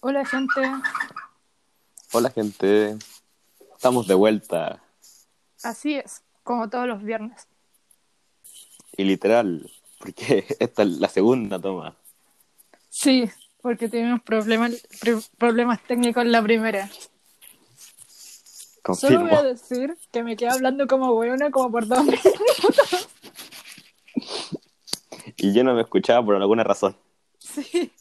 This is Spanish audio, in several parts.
Hola gente, Hola gente, estamos de vuelta así es, como todos los viernes. y literal, porque esta es la segunda toma. Sí, porque tuvimos problemas, técnicos en la primera. Solo voy a decir que me quedé hablando como buena como por dos minutos. Y yo no me escuchaba por alguna razón. Sí,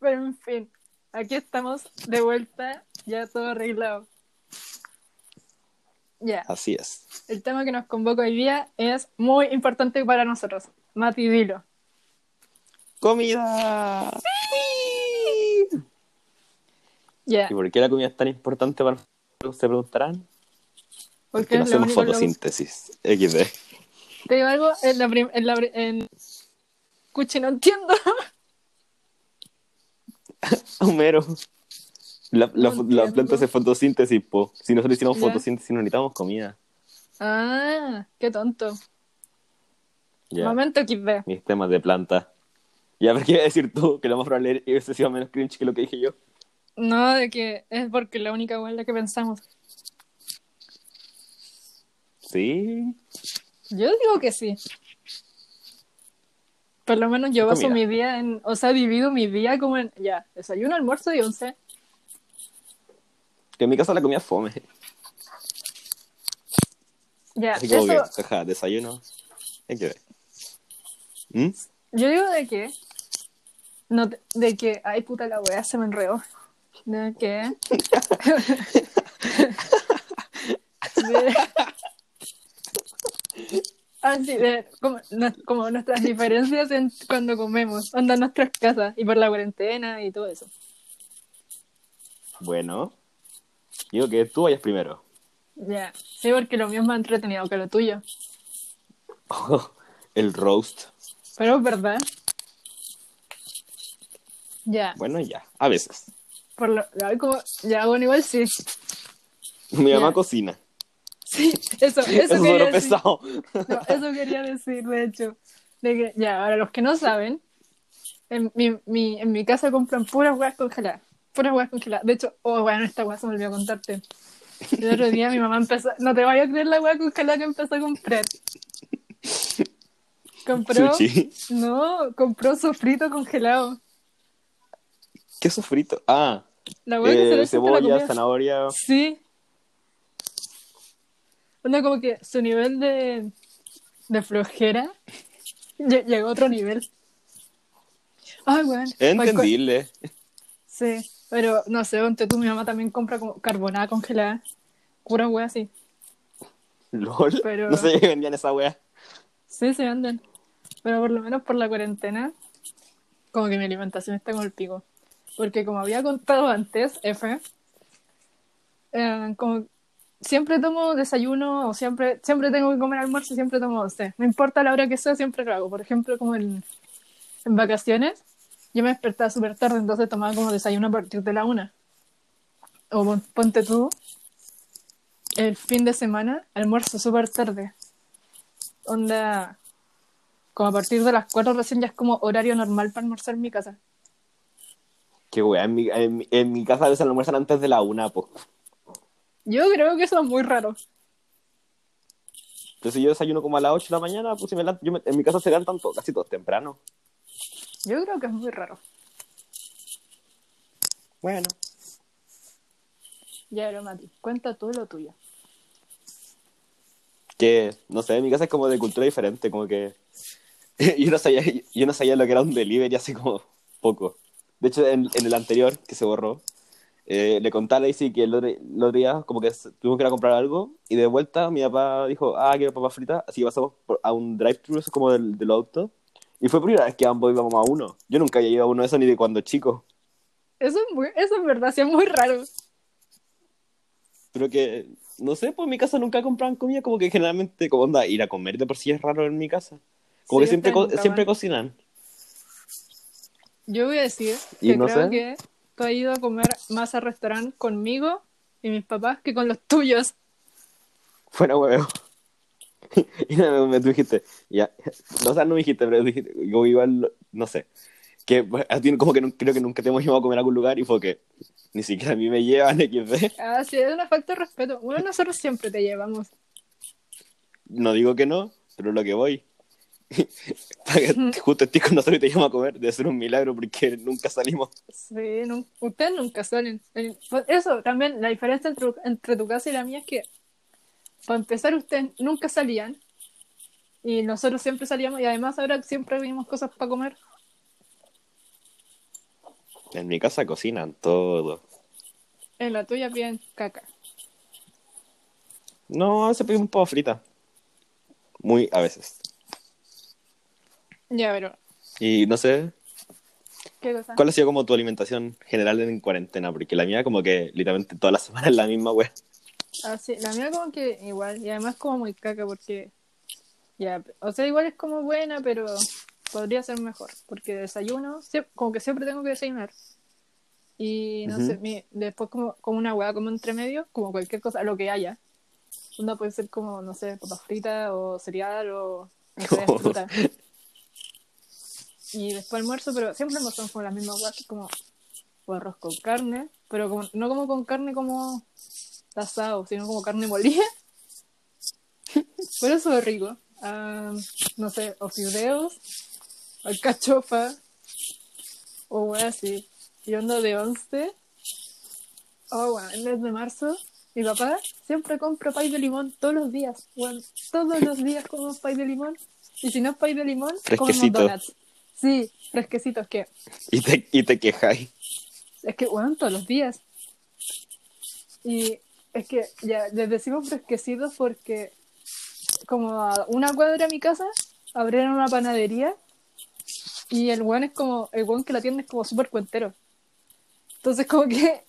pero en fin, aquí estamos de vuelta, ya todo arreglado. Ya, Así es. el tema que nos convoca hoy día es muy importante para nosotros. Mati, dilo. ¡Comida! Ya, ¿Y por qué la comida es tan importante para nosotros? Se preguntarán. porque Que no hacemos lo- fotosíntesis. XD. Te digo algo, en la, en la en... Escuche, no entiendo. Homero. La, la, No la planta hace fotosíntesis, po. Si nosotros hiciéramos Ya. fotosíntesis no necesitamos comida. Ah, qué tonto. Ya, Momento XD. mis temas de planta. Ya, ¿pero qué iba a decir tú? Que lo más probable es que menos cringe que lo que dije yo. No, de que es porque la única la que pensamos. Sí. Yo digo que sí. Por lo menos yo baso mi día en. O sea, divido mi día como en. Ya, desayuno, almuerzo y once. Que en mi casa la comida es fome. Ya, Así como eso. que, jaja, desayuno. Hay que ver. ¿Mm? Yo digo de que. No, de que. Ay, puta la wea, se me enredó. De que. de, ah, sí, de, como, no- como nuestras diferencias en cuando comemos, onda en nuestras casas y por la cuarentena y todo eso. Bueno. Digo que tú vayas primero. Ya, sí, porque lo mío es más entretenido que lo tuyo. El roast. Pero es verdad. Ya, Bueno, ya. A veces. por lo, como, ya, bueno, igual sí. Mi mamá Ya. cocina. Sí, eso, eso, Eso, es quería decir. pesado. No, eso quería decir, de hecho. De que, ya, ahora los que no saben, en mi, mi, en mi casa compran puras huevas congeladas. Puras huevas congeladas. De hecho, oh, bueno, esta hueá se me olvidó contarte. El otro día mi mamá empezó, no te vayas a creer la hueá congelada que empezó a comprar. Compró, Sushi. no, compró sofrito congelado. ¿Qué sofrito? Ah. La hueá que se le Eh, cebolla, zanahoria. Sí. Onda como que su nivel de, de flojera lle- llegó a otro nivel. Ay, weón. Es Cualquier- entendible. Sí, pero no sé, ponte tú, mi mamá también compra como carbonada congelada. Pura wea así. LOL. Pero- No sé que vendían esa wea. Sí, se venden. Pero por lo menos por la cuarentena, como que mi alimentación está con el pico. Porque como había contado antes, F, eh, como siempre tomo desayuno o siempre, siempre tengo que comer almuerzo, siempre tomo once. No importa la hora que sea, siempre lo hago. Por ejemplo, como en, en vacaciones, yo me despertaba súper tarde, entonces tomaba como desayuno a partir de la una. O pon- ponte tú, el fin de semana, almuerzo súper tarde. Onda, como a partir de las 4 recién ya es como horario normal para almorzar en mi casa. Qué wea. En mi, en, en mi casa a veces almuerzan antes de la una, pues. Yo creo que eso es muy raro. Entonces yo desayuno como a las 8 de la mañana, pues si me la- yo me- en mi casa se levantan todos, casi todos temprano. Yo creo que es muy raro. Bueno. Ya, pero Mati, cuenta tú lo tuyo. Que, no sé, en mi casa es como de cultura diferente, como que... yo, no sabía, yo no sabía lo que era un delivery hace como poco. De hecho, en, en el anterior, que se borró, eh, le conté a Lacey que el otro, el otro día como que tuvimos que ir a comprar algo y de vuelta mi papá dijo, ah, quiero papas fritas, así que pasamos por- a un drive-thru eso como del, del auto. Y fue primera vez que ambos íbamos a uno. Yo nunca había ido a uno de esos ni de cuando chico. Eso es, muy, eso es verdad, sí es muy raro. Pero que, no sé, pues en mi casa nunca compraban comida, como que generalmente, como onda, ir a comer de por sí es raro en mi casa. Como Sí, que siempre, co- siempre van. cocinan. Yo voy a decir Y que no creo sé. que tú has ido a comer más a restaurante conmigo y mis papás que con los tuyos. Fuera huevo. y me, me- tú dijiste, ya, no, o sea, no me dijiste, pero dijiste, yo igual, no sé. que pues, a ti como que nun- creo que nunca te hemos llevado a comer a algún lugar y fue que ni siquiera a mí me llevan XD. Ah, sí, es una falta de respeto. Bueno, nosotros siempre te llevamos. No digo que no, pero lo que voy. Justo estés con nosotros y te llamo a comer, debe ser un milagro porque nunca salimos. Sí, nun- ustedes nunca salen. Eh, pues Eso, también, la diferencia entre, entre tu casa y la mía es que, para empezar, ustedes nunca salían. Y nosotros siempre salíamos. Y además ahora siempre vimos cosas para comer. En mi casa cocinan todo. En la tuya piden caca. No, a veces pedimos pavo frita. Muy a veces. Ya, pero, Y no sé, ¿qué cosa? ¿cuál ha sido como tu alimentación general en cuarentena? Porque la mía como que literalmente toda la semana es la misma, wea. Ah, sí, la mía como que igual, y además como muy caca porque, ya, o sea, igual es como buena, pero podría ser mejor, porque desayuno, como que siempre tengo que desayunar. Y no sé, mi- después como, como una hueá como entre medio, como cualquier cosa, lo que haya. Una puede ser como, no sé, papas fritas o cereal o, no sé, fruta. Y después almuerzo, pero siempre almuerzo con las mismas que como o arroz con carne, pero como, no como con carne como asado, sino como carne molida. Pero eso es rico. Ah, no sé, o fideos, alcachofa, o wea así. Y ando de once. Oh, bueno, el mes de marzo, mi papá siempre compra pay de limón todos los días. Bueno, todos los días comemos pay de limón. Y si no es pay de limón, Fresquecito. donuts. Sí, fresquecitos, que Y te, y te quejáis. es que, bueno, todos los días. Y es que ya les decimos fresquecitos porque como a una cuadra de mi casa abrieron una panadería y el weón es como, el weón que la tienda es como súper cuentero. Entonces como que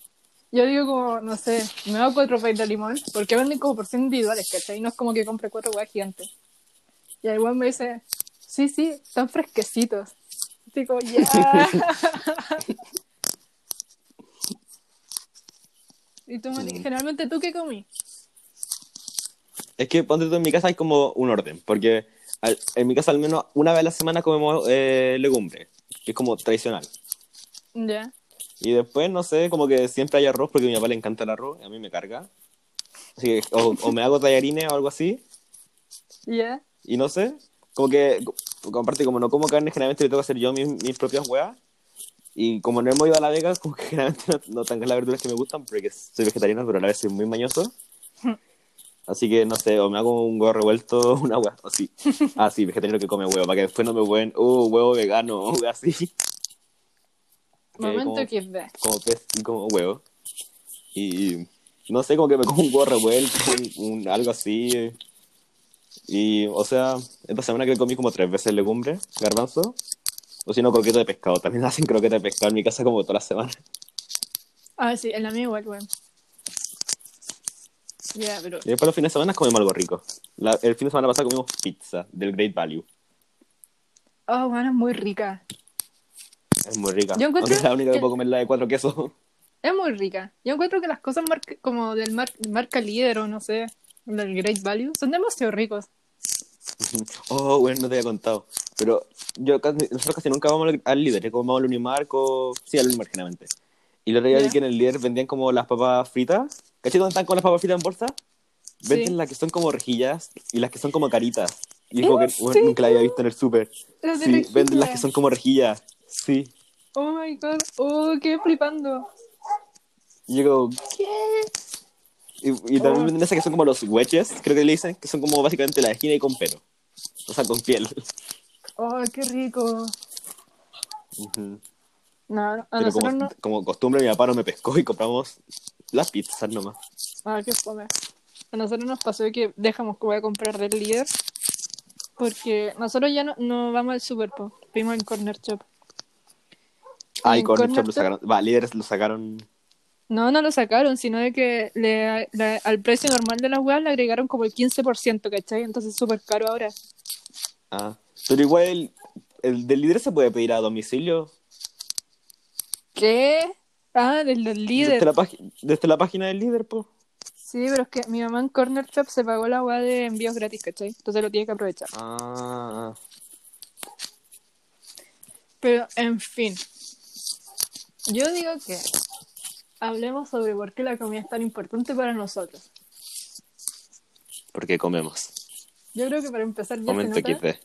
yo digo como, no sé, me hago cuatro pais de limón porque venden como porciones individuales, ¿cachai? No es como que compre cuatro weas gigantes. Y el weón me dice, sí, sí, están fresquecitos. Digo, ya. ¿Y tú, Mati? Mm. Generalmente tú qué comí? Es que ponte tú en mi casa hay como un orden, porque al- en mi casa al menos una vez a la semana comemos eh, legumbre, que es como tradicional. Ya. Y después, no sé, como que siempre hay arroz, porque a mi papá le encanta el arroz, y a mí me carga. Así que, o, o me hago tallarines o algo así, Ya. y no sé, como que, aparte como no como carne, generalmente le tengo que hacer yo mis, mis propias huevas. Y como no hemos ido a la Vega, como que generalmente no, no tengo las verduras que me gustan, porque soy vegetariano, pero a la vez soy muy mañoso. Así que, no sé, o me hago un huevo revuelto, una hueá, o sí. Ah, sí, vegetariano que come huevo, para que después no me hueven, uh, huevo vegano, o así. Que Momento como- XD. como pez y como huevo. Y no sé, como que me como un huevo revuelto, un, un- algo así. Y, o sea, esta semana que comí como tres veces legumbre, garbanzo. O si no, croqueta de pescado. También hacen croqueta de pescado en mi casa como toda la semana. Ah, sí, en la mía igual, weón. Ya, pero. Y después los fines de semana comemos algo rico. La- el fin de semana pasado comimos pizza del Great Value. Oh, bueno, es muy rica. Es muy rica. Yo encuentro es la única que que- puedo comer la de cuatro quesos. Es muy rica. Yo encuentro que las cosas marca- como del mar- marca líder o no sé, del Great Value, son demasiado ricos. Oh, bueno, no te había contado. Pero yo casi- nosotros casi nunca vamos al, líder, como vamos al Unimark o... Sí, al Unimark generalmente. Y el otro día que en el líder vendían como las papas fritas. ¿Cachai dónde están con las papas fritas en bolsa? Venden Sí. las que son como rejillas y las que son como caritas. Y es como ¿En que bueno, nunca la había visto en el súper. Sí, venden las que son como rejillas. Sí. Oh my god. Oh, qué flipando. Y yo como, ¿qué? Y, y también venden esas que son como los wedges, creo que le dicen, que son como básicamente la esquina y con pelo. O sea, con piel. Oh, qué rico. Ujú. No, no, a Pero como, no. como costumbre, mi papá no me pescó y compramos las pizzas nomás. Ah, qué fome. A nosotros nos pasó que dejamos que voy a comprar del líder. Porque nosotros ya no, no vamos al super, po. Vimos en Corner Shop. Ay, en con el Corner shop lo sacaron. Va, líderes lo sacaron. No, no lo sacaron, sino de que le, le- al precio normal de las weas le agregaron como el 15%, ¿cachai? Entonces es súper caro ahora. Ah. Pero igual el, el del líder se puede pedir a domicilio. ¿Qué? Ah, del, del líder. Desde la, página- desde la página del líder, pues. Sí, pero es que mi mamá en Corner Shop se pagó la wea de envíos gratis, ¿cachai? Entonces lo tiene que aprovechar. Ah. Pero, en fin. Yo digo que hablemos sobre por qué la comida es tan importante para nosotros. Porque comemos. Yo creo que para empezar ya Momento se nota...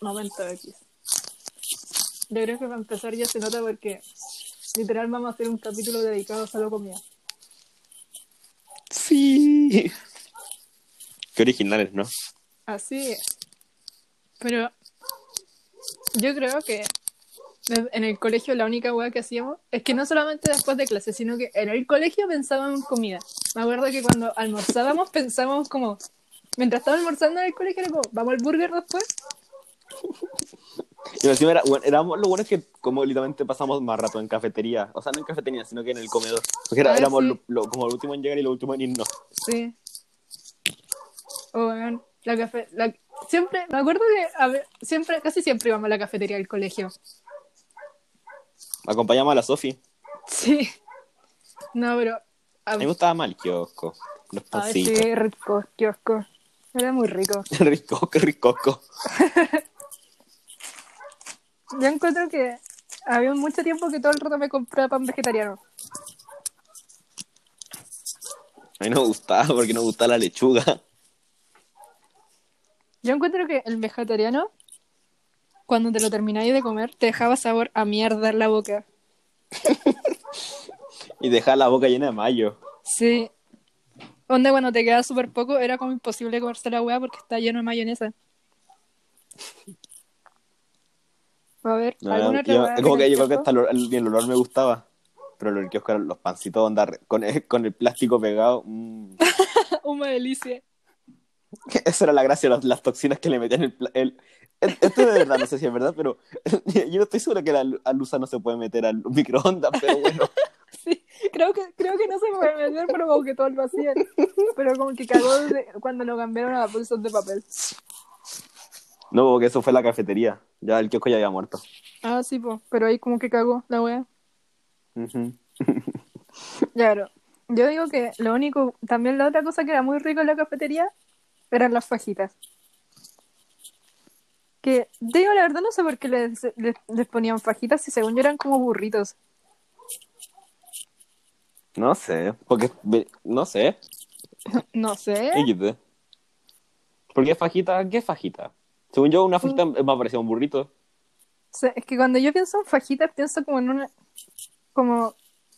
Momento X. Yo creo que para empezar ya se nota porque literal vamos a hacer un capítulo dedicado solo a comida. Sí. Qué originales, ¿no? Así es. Pero yo creo que en el colegio la única hueá que hacíamos es que no solamente después de clase, sino que en el colegio pensábamos en comida. Me acuerdo que cuando almorzábamos pensábamos como, mientras estaba almorzando en el colegio era como, ¿vamos al burger después? Y encima era, bueno, éramos lo bueno es que como literalmente pasamos más rato en cafetería. O sea, no en cafetería, sino que en el comedor. Porque era- Ah, éramos sí. lo- lo- como el último en llegar y lo último en irnos. Sí. O weón, la café, la, siempre, me acuerdo que a ver, siempre, casi siempre íbamos a la cafetería del colegio. Acompañamos a la Sofi. Sí. No, pero a, A mí me gustaba más el kiosco. Los pancitos. sí, rico, kiosco. Era muy rico. Rico, qué ricoco. Yo encuentro que había mucho tiempo que todo el rato me compraba pan vegetariano. A mí no me gustaba porque no me gustaba la lechuga. Yo encuentro que el vegetariano, cuando te lo termináis de comer, te dejaba sabor a mierda en la boca. Y dejaba la boca llena de mayo. Sí. Onda, cuando te quedaba súper poco, era como imposible comerse la weá porque está lleno de mayonesa. A ver, No, ¿alguna otra yo- es como que yo creo que hasta el, olor- el- el olor me gustaba. Pero lo del kiosco eran los pancitos onda, con, con el plástico pegado. mm. Una delicia. Esa era la gracia, las, las toxinas que le metían el, el- el- Esto de verdad, no sé si es verdad, pero yo estoy seguro que la alusa no se puede meter al microondas, pero bueno. Sí, creo que, creo que no se puede meter, pero como que todo lo hacían. Pero como que cagó desde cuando lo cambiaron a las bolsas de papel. No, porque eso fue la cafetería. Ya el kiosco ya había muerto. Ah, sí, po. pero ahí como que cagó la weá. Ujú. Ya, pero yo digo que lo único, también la otra cosa que era muy rico en la cafetería eran las fajitas. Que, digo, la verdad no sé por qué les, les, les ponían fajitas si según yo eran como burritos. No sé, porque. No sé. No sé. ¿Por qué fajita? ¿Qué fajita? Según yo, una fajita me parecía un burrito. Es que cuando yo pienso en fajitas pienso como en una como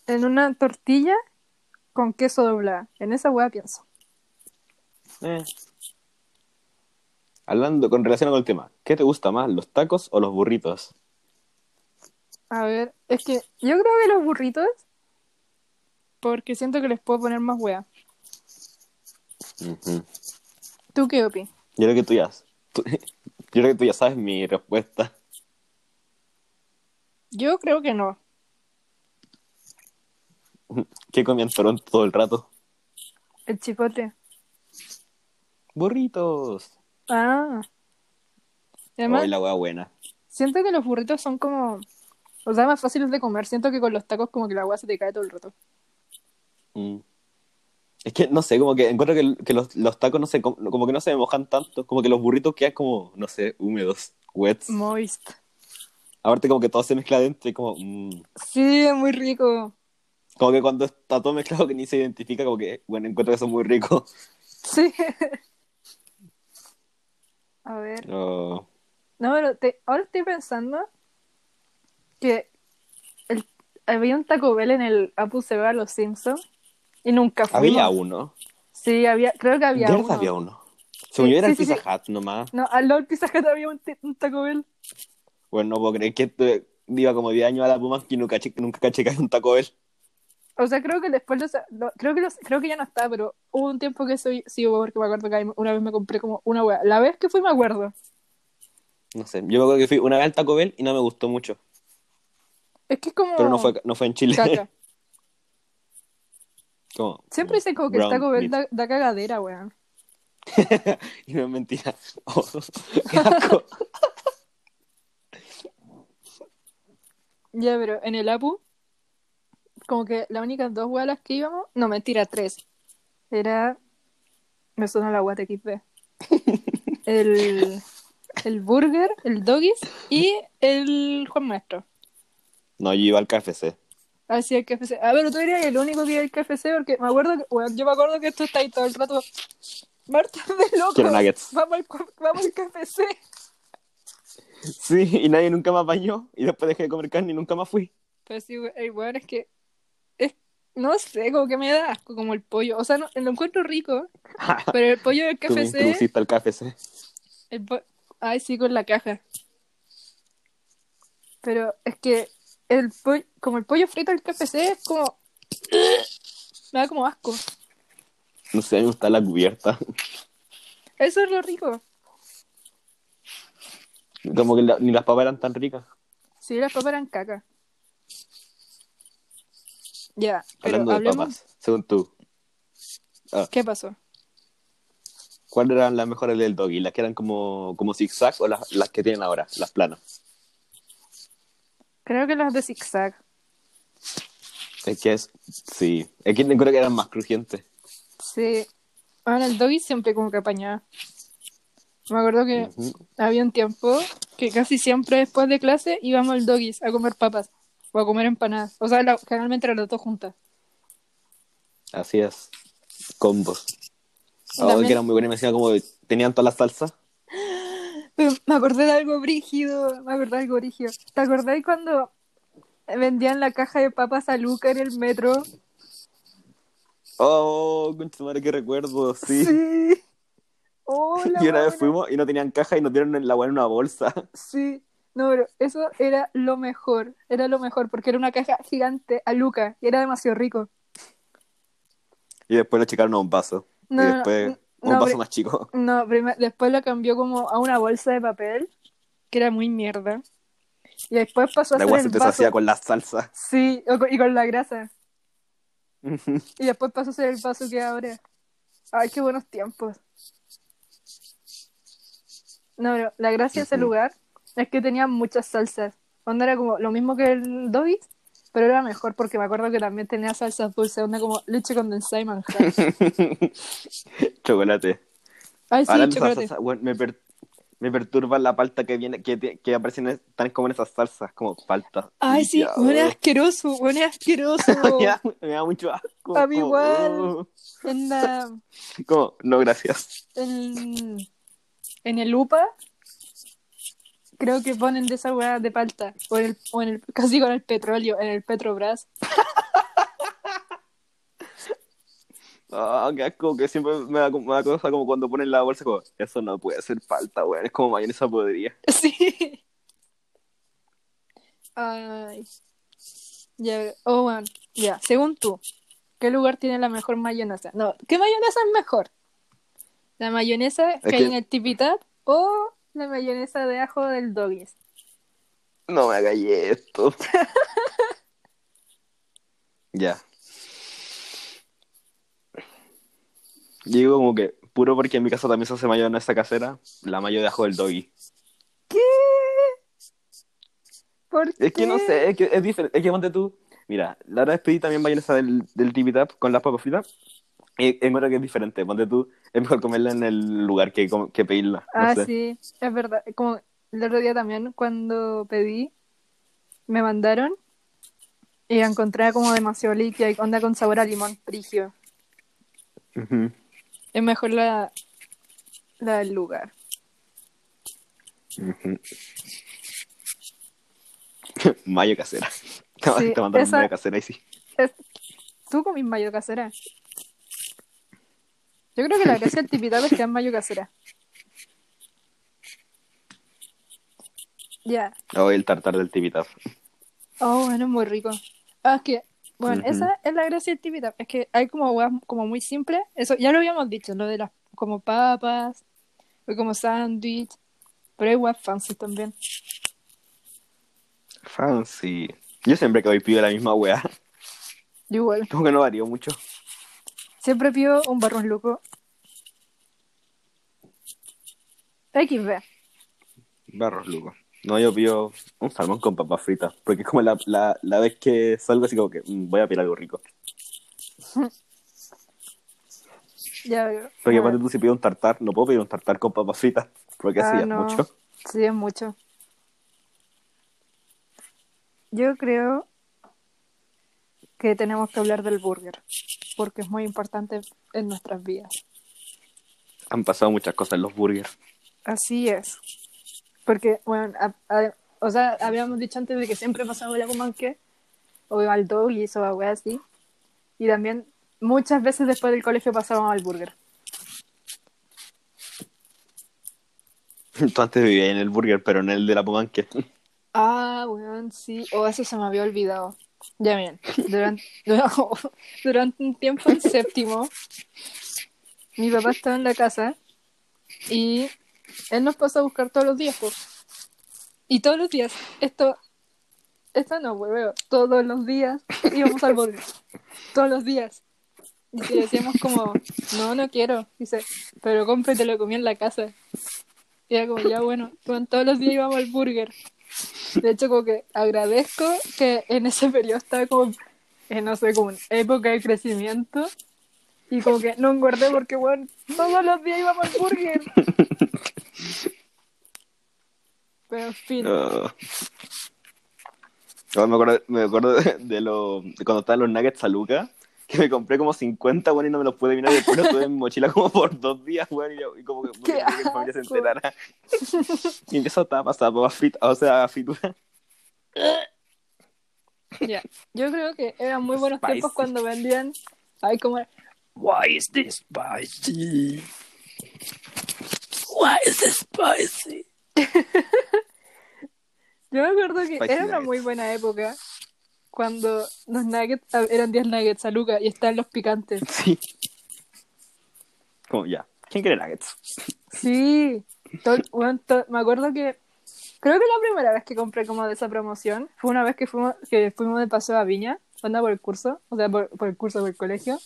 en una tortilla con queso doblada. En esa hueá pienso. Eh. Hablando con relación con el tema, ¿qué te gusta más, los tacos o los burritos? A ver, es que yo creo que los burritos porque siento que les puedo poner más hueá. ¿Tú qué opinas? Yo creo que tú ya. tú- yo creo que tú ya sabes mi respuesta. Yo creo que no. ¿Qué comían Toronto todo el rato? El chipotle. Burritos. Ah. Y Además, Ay, la hueá buena. siento que los burritos son como. O sea, más fáciles de comer. Siento que con los tacos, como que la agua se te cae todo el rato. Mm. Es que, no sé, como que encuentro que, que los, los tacos no sé, como, que no se mojan tanto. Como que los burritos quedan como, no sé, húmedos, wets. Moist. Aparte como que todo se mezcla dentro y como... mm. Sí, es muy rico. Como que cuando está todo mezclado que ni se identifica, como que, bueno, encuentro que son muy ricos. Sí. A ver. Oh. No, pero te- ahora estoy pensando que el- había un Taco Bell en el Apu se va a los Simpsons y nunca fuimos. Había uno. Sí, había, creo que había ¿De verdad uno. había uno? Según Sí, yo era sí, el Pizza sí. Hut nomás. No, al lado del Pizza Hut había un, un Taco Bell. Bueno, no puedo creer que este- iba como 10 años a la Puma y nunca, caché- nunca caché que hay un Taco Bell. O sea, creo que después los, lo- creo que los, creo que ya no está, pero hubo un tiempo que soy, sí porque me acuerdo que una vez me compré como una wea. La vez que fui me acuerdo. No sé, yo me acuerdo que fui una vez al Taco Bell y no me gustó mucho. Es que es como Pero no fue, no fue en Chile. caca. Como- Siempre dicen como que el Taco Bell da, da cagadera, weón. y no es mentira. Oh, qué asco. Ya, pero en el Apu, como que las únicas dos weas a las que íbamos, no, mentira, tres. Era. Me suena la guata. El, el burger, el doggies y el Juan Maestro. No, yo iba al KFC. Así el KFC. A ver, tú eres el único que iba al KFC porque me acuerdo que, bueno, yo me acuerdo que tú estás ahí todo el rato. Marta de loco. Quiero nuggets. Vamos al, vamos al KFC. Sí, y nadie nunca más bañó. Y después dejé de comer carne y nunca más fui. Pero sí, el weón es que. No sé, como que me da asco, como el pollo. O sea, no, lo encuentro rico, pero el pollo del Tú KFC. introduciste al KFC. el po- Ay, sí, con la caja. Pero es que el pollo, como el pollo frito del KFC es como. Me da como asco. No sé, me gusta la cubierta. Eso es lo rico. Como que la- ni las papas eran tan ricas. Sí, las papas eran caca. Ya, pero Hablando de hablemos. papas, según tú, ¿Qué pasó? ¿cuáles eran las mejores del doggy? ¿Las que eran como, como zigzag o las, las que tienen ahora, las planas? Creo que las de zigzag. Es que es, sí, es que creo que eran más crujientes. Sí. Bueno, el doggy siempre como que apañaba. Me acuerdo que Ujú. había un tiempo que casi siempre después de clase íbamos al doggies a comer papas o a comer empanadas. O sea, la- generalmente las dos juntas. Así es, combos. Y Oh, que eran muy buenas, me decían como tenían todas las salsas. Pero me acordé de algo brígido, me acordé de algo brígido. ¿Te acordás cuando vendían la caja de papas a Luca en el metro? Oh, concha madre, qué recuerdo, sí. Sí. Oh, la Y una vez fuimos y no tenían caja y nos dieron en la buena una bolsa. Sí. No, pero eso era lo mejor. Era lo mejor porque era una caja gigante a Luca y era demasiado rico. Y después lo checaron a un vaso. No, y después no, un vaso más chico. No, prima- después la cambió como a una bolsa de papel, que era muy mierda. Y después pasó a La ser el se vaso. con la salsa. Sí, y con la grasa. Y después pasó a ser el vaso que ahora. Ay, qué buenos tiempos. No, pero la gracia de ese lugar es que tenía muchas salsas. Onda era como lo mismo que el Dobby's, pero era mejor porque me acuerdo que también tenía salsas dulces, onda como leche condensada y manjar. Chocolate. Ay, sí, Hablando chocolate. bueno, me, per- me perturba la palta que viene, que, que aparecen en- tan como en esas salsas, como palta. Ay, sí, Ya, bueno, es asqueroso, bueno, es asqueroso. me, da, me da mucho asco. A mí como, igual. oh. En la, Como, no, gracias. en, en el UPA, creo que ponen de esa weá de palta. O en el, o en el, casi con el petróleo, en el Petrobras. Ah, qué asco, que siempre me da, me da cosa como cuando ponen la bolsa, como, eso no puede ser palta, weón, es como mayonesa podría. Sí. Ay. Ya, oh, bueno, ya, según tú, ¿qué lugar tiene la mejor mayonesa? No, ¿qué mayonesa es mejor? ¿La mayonesa que hay en el Tipitap o la mayonesa de ajo del Doggies? No me hagáis esto. ya. Yo digo como que, puro porque en mi casa también se hace mayonesa casera, la mayo de ajo del doggy. ¿Qué? ¿Por Es que no qué? sé, es que es diferente. Es que ponte tú. Mira, la otra vez pedí también mayonesa del, del Tap con las papas fritas. Y encuentro que es diferente. Ponte tú, es mejor comerla en el lugar que, que pedirla. No Ah, sé. sí, es verdad. Como el otro día también, cuando pedí, me mandaron y la encontré como demasiado líquida y onda con sabor a limón frigio. Es mejor la, la del lugar. Mayo casera. Sí, te mandaron esa- mayo casera y sí. Es- ¿Tú comís mayo casera? Yo creo que la gracia del tipitap es que es mayo casera. Ya. O el tartar del Tipi Tap. Oh, bueno, es muy rico. Ah, es que, bueno, esa es la gracia del tipitap. Es que hay como huevas como muy simples. Eso ya lo habíamos dicho, lo de las como papas, o como sándwich. Pero hay huevas fancy también. Fancy. Yo siempre que voy pido la misma weá. Yo igual. Como que no varío mucho. Siempre pido un barrón loco. XB. Barros Lugo. No, yo pido un salmón con papas fritas. Porque es como la, la, la vez que salgo así como que mm, voy a pedir algo rico. Ya veo. Porque aparte tú si pido un tartar, no puedo pedir un tartar con papas fritas. Porque Ah, así es no. mucho. Sí, es mucho. Yo creo que tenemos que hablar del burger, porque es muy importante en nuestras vidas. Han pasado muchas cosas en los burgers. Así es. Porque, bueno, a- a- o sea, habíamos dicho antes de que siempre pasaba la comanque, o al dog y eso, wea así. Y también muchas veces después del colegio pasábamos al burger. Tú antes vivías en el burger, pero en el de la Pomanque. Ah, weón, sí. O eso se me había olvidado. Ya bien. Durante, durante un tiempo en séptimo, mi papá estaba en la casa y él nos pasó a buscar todos los días, pues. Y todos los días, esto, esto no, hueveo, todos los días íbamos al burger. Todos los días. Y si decíamos como, no, no quiero. Dice, pero cómprate lo comí en la casa. Y era como, ya bueno, todos los días íbamos al burger. De hecho, como que agradezco que en ese periodo estaba como, en, no sé, como en época de crecimiento. Y como que no engordé porque, bueno, todos los días íbamos al burger. Pero en fin. Ah. No, me acuerdo, me acuerdo de, de lo, de cuando estaban los nuggets a Luca, que me compré como 50, bueno, y no me los pude mirar y después los tuve en mi mochila como por dos días, bueno, y, yo- y como que, ¡Qué porque quería que mi familia se enterara. y en eso estaba pasada papas fritas, o sea, fritura. Ya. Yo creo que eran muy buenos Spicy. tiempos cuando vendían. Ay, como. Why is this spicy? Why is this spicy? Yo me acuerdo que Spicy era una nuggets. muy buena época cuando los nuggets ah, eran 10 nuggets a Luca y estaban los picantes. Sí. Como ya. ¿Quién quiere nuggets? Sí, to- me acuerdo que creo que la primera vez que compré como de esa promoción fue una vez que fuimos que fuimos de paseo a Viña, onda por el curso, o sea, por, por el curso por el colegio,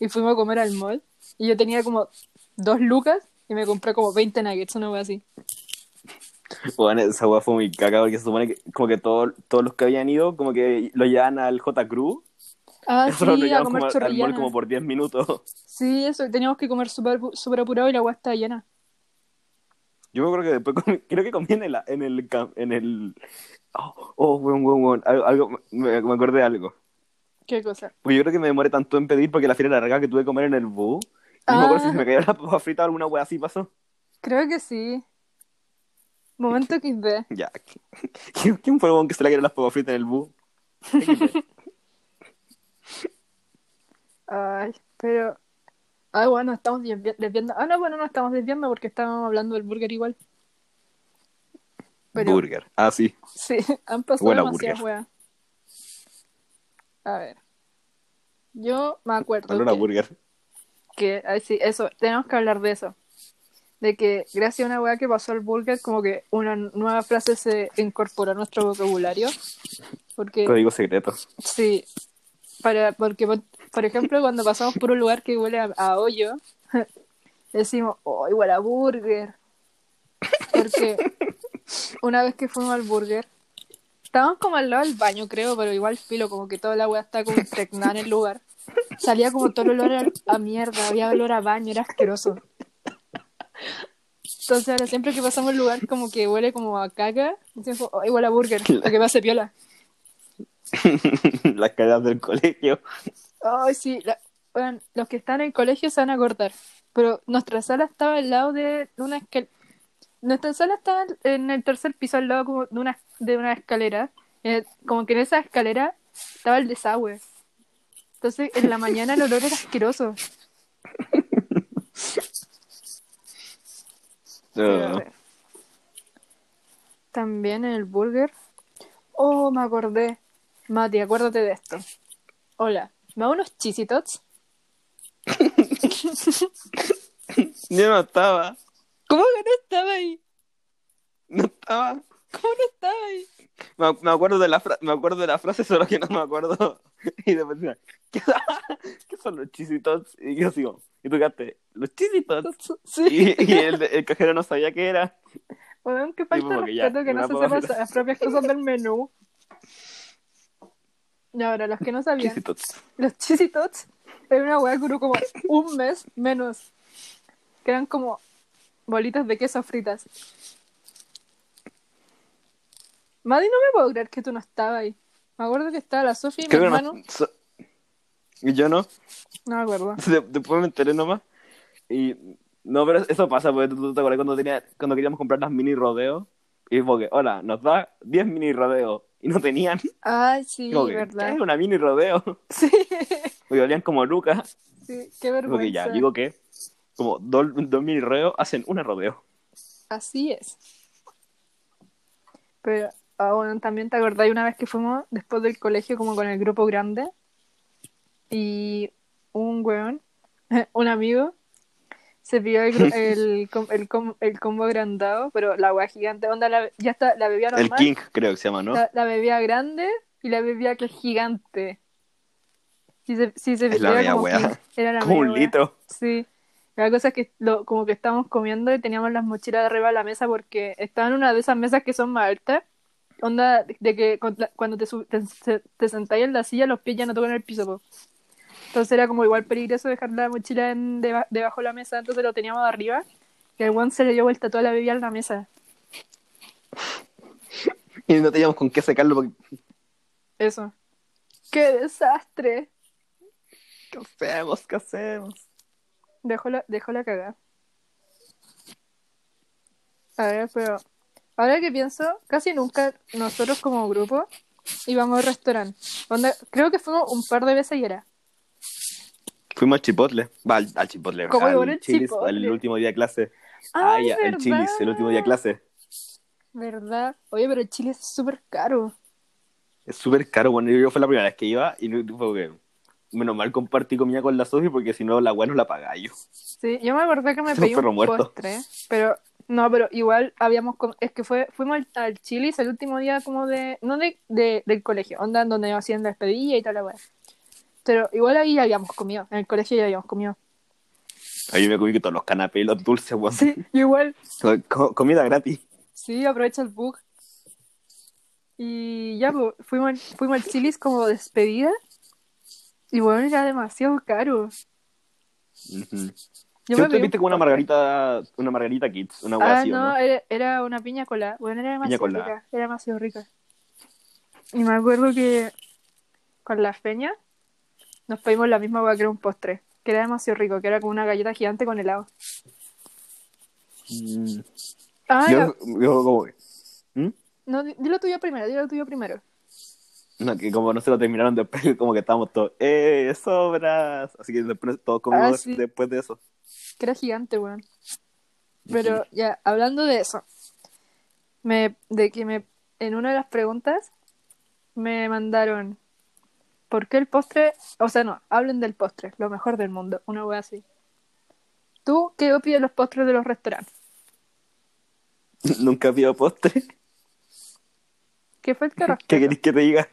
y fuimos a comer al mall y yo tenía como dos lucas y me compré como 20 nuggets, una wea así. Bueno, esa hueá fue muy caca porque se supone que como que todo- todos los que habían ido como que lo llevan al J. Cruz. Ah, lo sí, a llevamos comer como al- al mall como por 10 minutos. Sí, eso, teníamos que comer súper súper apurado y la wea estaba llena. Yo me acuerdo que después comí- creo que comí en el en el en el oh, oh weón, weón, weón. Algo, algo- me, me acordé de algo. ¿Qué cosa? Porque yo creo que me demoré tanto en pedir porque la fila era larga que tuve que comer en el bus. Y no me acuerdo si Ah. me cayó la papa frita o alguna wea así pasó. Creo que sí. Momento XD. Ya. ¿Quién, quién fue el weón que se le cayeron las papas fritas en el bus? Ay, pero. Ay, bueno, estamos desvi- desviando. Ah, no, bueno, no estamos desviando porque estábamos hablando del burger igual. Pero, Burger. Ah, sí. sí, han pasado Buena demasiadas weas. A ver. Yo me acuerdo Valora que, burger. que- ay, sí, eso, tenemos que hablar de eso. De que gracias a una wea que pasó al burger, como que una nueva frase se incorporó a nuestro vocabulario. Porque Código secreto. Sí, para, porque, por- por ejemplo, cuando pasamos por un lugar que huele a, a hoyo, decimos, oh, igual a burger. Porque una vez que fuimos al burger, estábamos como al lado del baño, creo, pero igual filo, como que toda la weá está como impregnada en el lugar. Salía como todo el olor a, a mierda, había olor a baño, era asqueroso. Entonces ahora siempre que pasamos el lugar como que huele como a caca, decimos, oh, igual a burger, para que pase piola. Las caídas del colegio. Ay, sí, la- bueno, los que están en el colegio se van a cortar, pero nuestra sala estaba al lado de una escalera. Nuestra sala estaba en el tercer piso al lado como de una, de una escalera. Eh, como que en esa escalera estaba el desagüe. Entonces, en la mañana el olor era asqueroso. Ver. También en el burger. Oh, me acordé. Mati, acuérdate de esto. Hola, ¿me da unos chisitots? Yo no estaba. ¿Cómo que no estaba ahí? No estaba. ¿Cómo no estaba ahí? Me, me acuerdo de la fra- me acuerdo de la frase, solo que no me acuerdo. Y después decía, ¿qué, ¿qué son los chisitos? Y yo sigo, y tú quedaste, los chisitos. Sí. Y, y el, el cajero no sabía qué era. Bueno, que falta ya, respeto que no se sepan las propias cosas del menú. Y ahora, los que no sabían, Chisitos. los chisitots era una hueá que duró como un mes menos. Que eran como bolitas de queso fritas. Madi, no me puedo creer que tú no estabas ahí. Me acuerdo que estaba la Sofía y mi que no- hermano. so- Y yo no. No me acuerdo. De- Después me enteré nomás. Y no, pero eso pasa, porque tú, tú te acuerdas cuando, tenía, cuando queríamos comprar las mini rodeos. Y como que, hola, nos da 10 mini rodeos. Y no tenían. Ay, sí, que, verdad. ¿qué es una mini rodeo? Sí, Porque valían como lucas. sí, qué Como que ya, vergüenza. digo que como dos, dos mini rodeos hacen una rodeo. Así es. Pero, ah, bueno, también te acordás una vez que fuimos después del colegio como con el grupo grande y un weón, un amigo, se pidió el, el, el, com- el combo agrandado, pero la weá gigante, onda, la- ya está, la bebía El normal, King, creo que se llama, ¿no? la, la bebía grande y la bebía que es gigante. Si se, si se Es la media como weá. king, era la Como un weá. litro. Sí. La cosa es que lo, como que estábamos comiendo y teníamos las mochilas de arriba de la mesa porque estaba en una de esas mesas que son más altas. Onda de, que cuando te, te, te sentáis en la silla los pies ya no tocan el piso. po. Entonces era como igual peligroso dejar la mochila en, deba- debajo de la mesa, entonces lo teníamos de arriba. Y al one se le dio vuelta toda la bebida en la mesa. Y no teníamos con qué sacarlo porque... Eso. ¡Qué desastre! ¿Qué hacemos? ¿Qué hacemos? Dejó la, dejó la cagada. A ver, pero ahora que pienso, casi nunca nosotros como grupo íbamos al restaurante. Onda, creo que fuimos un par de veces y era. Fuimos al Chipotle. Va, al, al Chipotle. ¿Cómo al al Chili's, Chipotle? El último día de clase. ¡Ay, Ay, al Chili's, el último día de clase. ¿Verdad? Oye, pero el chile es súper caro. Es súper caro. Bueno, yo fue la primera vez que iba y no- fue que... Menos mal compartí comida con la Sofi porque si no la weá no la pagaba yo. Sí, yo me acordé que me pedí un muerto. postre, pero no, pero igual habíamos, com- es que fue, fuimos al, al Chili's el último día como de, no de, de- del colegio, onda donde hacían la despedida y tal la weá. Pero igual ahí ya habíamos comido, en el colegio ya habíamos comido. Ahí me comí que todos los canapés y los dulces, weón. Sí, igual. Co- co- comida gratis. Sí, aprovecha el bug. Y ya, pues, fuimos, fuimos al Chili's como despedida. Y bueno, era demasiado caro. Ujú. Yo Siempre pedí viste como una margarita, una margarita kids, una Ah, así, ¿o no, no? Era, era una piña colada. Bueno, era demasiado rica. Era demasiado rica. Y me acuerdo que con la feña nos pedimos la misma hueá que era un postre. Que era demasiado rico, que era como una galleta gigante con helado. Mm. Ah, Yo, que... ¿Mm? no, di- dilo tuyo primero, dilo tuyo primero. No, que como no se lo terminaron después, como que estábamos todos, ¡eh, sobras! Así que después todos comimos Ah, sí. después de eso. Que era gigante, weón. Pero ya, hablando de eso, me, de que me, en una de las preguntas me mandaron, ¿por qué el postre? O sea, no, hablen del postre, lo mejor del mundo, una wea así. ¿Tú qué opinas de los postres de los restaurantes? Nunca pido postre. ¿Qué fue el que ¿Qué queréis que te diga?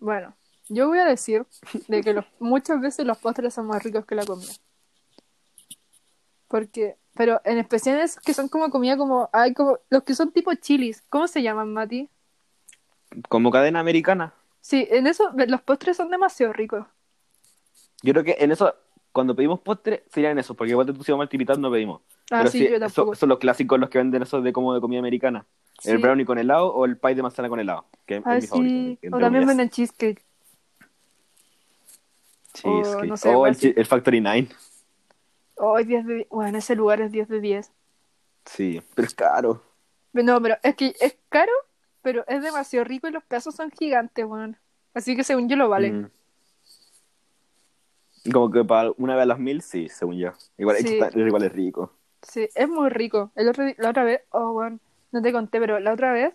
Bueno, yo voy a decir de que los, muchas veces los postres son más ricos que la comida. Porque, pero en especial es que son como comida como, hay como, los que son tipo chilis, ¿cómo se llaman, Mati? Como cadena americana. Sí, en eso los postres son demasiado ricos. Yo creo que en eso, cuando pedimos postre, serían esos, porque igual te pusimos mal no pedimos. Ah, Pero sí, sí, yo tampoco. son los clásicos los que venden esos de como de comida americana. El Sí. brownie con helado o el pie de manzana con helado. Que es Ah, mi favorito. sí. O también venden cheesecake. Cheesecake. o no sé, o igual el, el Factory 9. Oh, 10 de 10. Bueno, ese lugar es 10 de 10. Sí, pero es caro. No, pero es que es caro, pero es demasiado rico y los pedazos son gigantes, weón. Así que según yo lo vale. Mm. Como que para una vez a las mil, sí, según yo. Igual, es Sí. está- igual es rico. Sí, es muy rico. El otro, la otra vez, oh, bueno, no te conté, pero la otra vez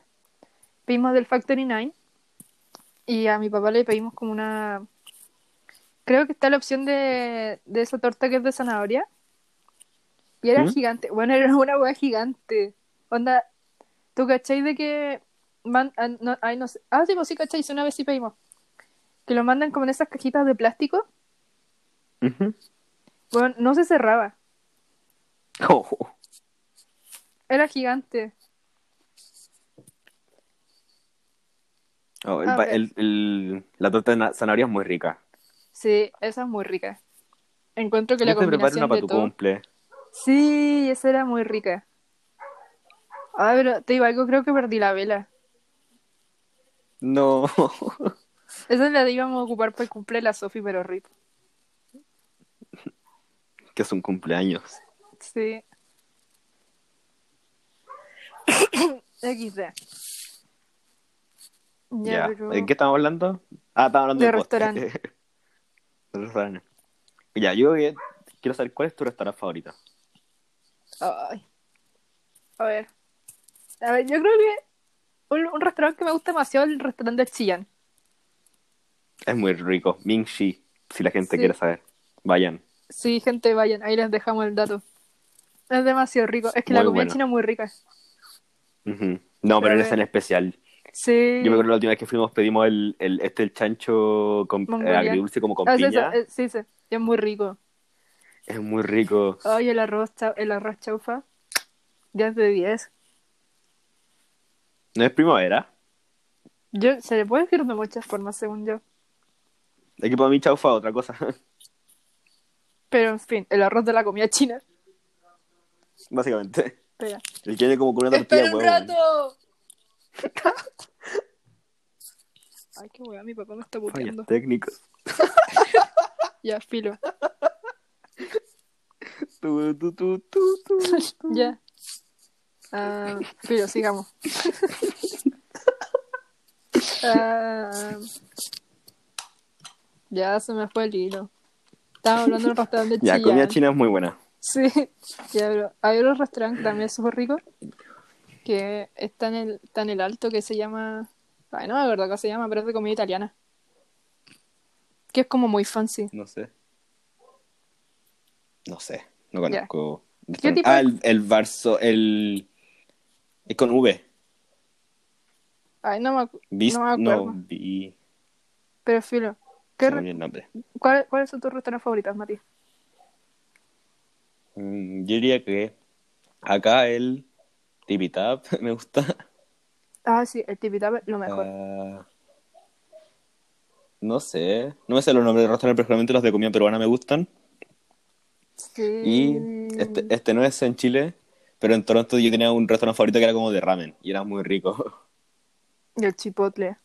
pedimos del Factory 9 y a mi papá le pedimos como una... Creo que está la opción de, de esa torta que es de zanahoria. Y era ¿Mm? gigante. Bueno, era una hueá gigante. Onda, ¿tú cachai de que... Man, ah, no, ay, no sé. Ah, sí, pues sí, cachai, sí, una vez sí pedimos. Que lo mandan como en esas cajitas de plástico. Bueno, no se cerraba. Oh, Era gigante. Oh, el A pa- ver. el- el- la torta de na- zanahoria es muy rica. Sí, esa es muy rica. Encuentro que Yo la combinación una para de tu todo. cumple. Sí, esa era muy rica. Ah, pero te digo algo, creo que perdí la vela. No. Esa es la íbamos a ocupar para el cumple de la Sofi, pero rip. que es un cumpleaños. Sí. XD. Ya, pero... ¿De qué estamos hablando? Ah, estamos hablando De de, postres. restaurante. Ya, yo quiero saber cuál es tu restaurante favorito. Ay. A ver. A ver, yo creo que un, un restaurante que me gusta demasiado es el restaurante de Chillán. Es muy rico. Ming Shi, si la gente Sí. quiere saber. Vayan. Sí, gente, vayan, ahí les dejamos el dato. Es demasiado rico. Es que la comida bueno. china es muy rica. Ujú. No, pero A en ese en especial. Sí. Yo me acuerdo la última vez que fuimos pedimos el, el este el chancho con eh, agridulce como con Ah, sí, piña. sí, eh, sí, sí, es muy rico. Es muy rico. Ay, el arroz, chau- el arroz chaufa. 10 de 10. ¿No es primavera? Yo, se le puede decir de muchas formas, según yo. Es que para mí chaufa otra cosa. Pero, en fin, el arroz de la comida china. Básicamente. Espera. El que viene como con una tortilla ¡Espera un huevo. rato! Ay, qué weá, mi papá me está puteando. técnicos. Ya, filo. Tu, tu, tu, tu, tu. Ya. Ah, filo, sigamos. Ah, ya se me fue el hilo. Estaba hablando del restaurante de Ya, Chillán. comida china es muy buena. Sí, ya, pero hay otro restaurante que también es súper rico que está en, el, está en el alto que se llama. Ay, no me acuerdo cómo se llama, pero es de comida italiana. Que es como muy fancy. No sé. No sé. No conozco. ¿Qué tipo Ah, el, el Barso, el. Es con V. Ay, no me, Vis- no me acuerdo. no, vi. Pero filo. ¿qué re- el nombre. ¿cuál- ¿Cuáles son tus restaurantes favoritos, Mati? Mm, Yo diría que acá el Tipitap me gusta. Ah, sí, el Tipitap es lo mejor. Ah, no sé. No me sé los nombres de restaurantes, pero generalmente los de comida peruana me gustan. sí. Y este, este no es en Chile, pero en Toronto yo tenía un restaurante favorito que era como de ramen y era muy rico. Y el Chipotle.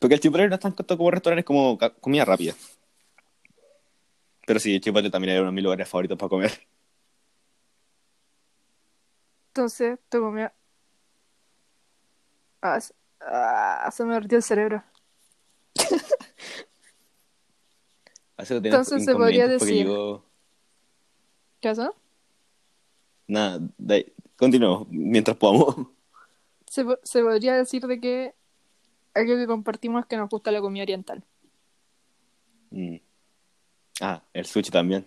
Porque el Chipotle no es tan costo como restaurante, es como comida rápida. Pero sí, el Chipotle también era uno de mis lugares favoritos para comer. Entonces, tu comida. Ah, ah, se me derritió el cerebro. Entonces se podría decir- llegó- ¿Qué pasó? Nada, de continuemos mientras podamos. Se, po- se podría decir de que algo que compartimos es que nos gusta la comida oriental. Mm. Ah, el sushi también.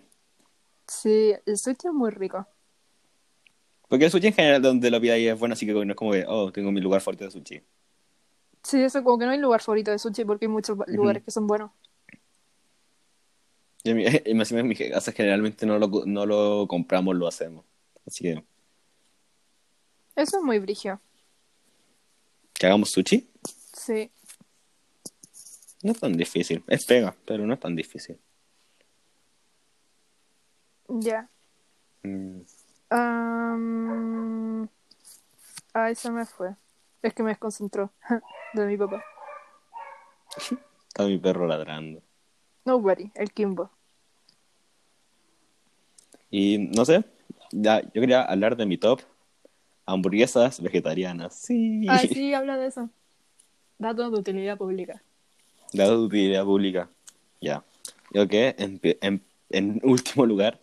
Sí, el sushi es muy rico. Porque el sushi en general donde lo pidáis es bueno, así que no es como que, oh, tengo mi lugar favorito de sushi. Sí, eso como que no hay lugar favorito de sushi porque hay muchos lugares que son buenos. Y mi, y más en mi casa generalmente no lo, no lo compramos, lo hacemos. Así que, Eso es muy brigio. que hagamos sushi, Sí. no es tan difícil. Es pega, pero no es tan difícil. Ya. Mm. Am, Ay, se me fue. Es que me desconcentró de mi papá. Está mi perro ladrando. Nobody, el Kimbo. Y no sé, ya, yo quería hablar de mi top hamburguesas vegetarianas. Sí. Ah, sí, habla de eso. Datos de utilidad pública. Datos de utilidad pública. Ya. Yo que en, en, en último lugar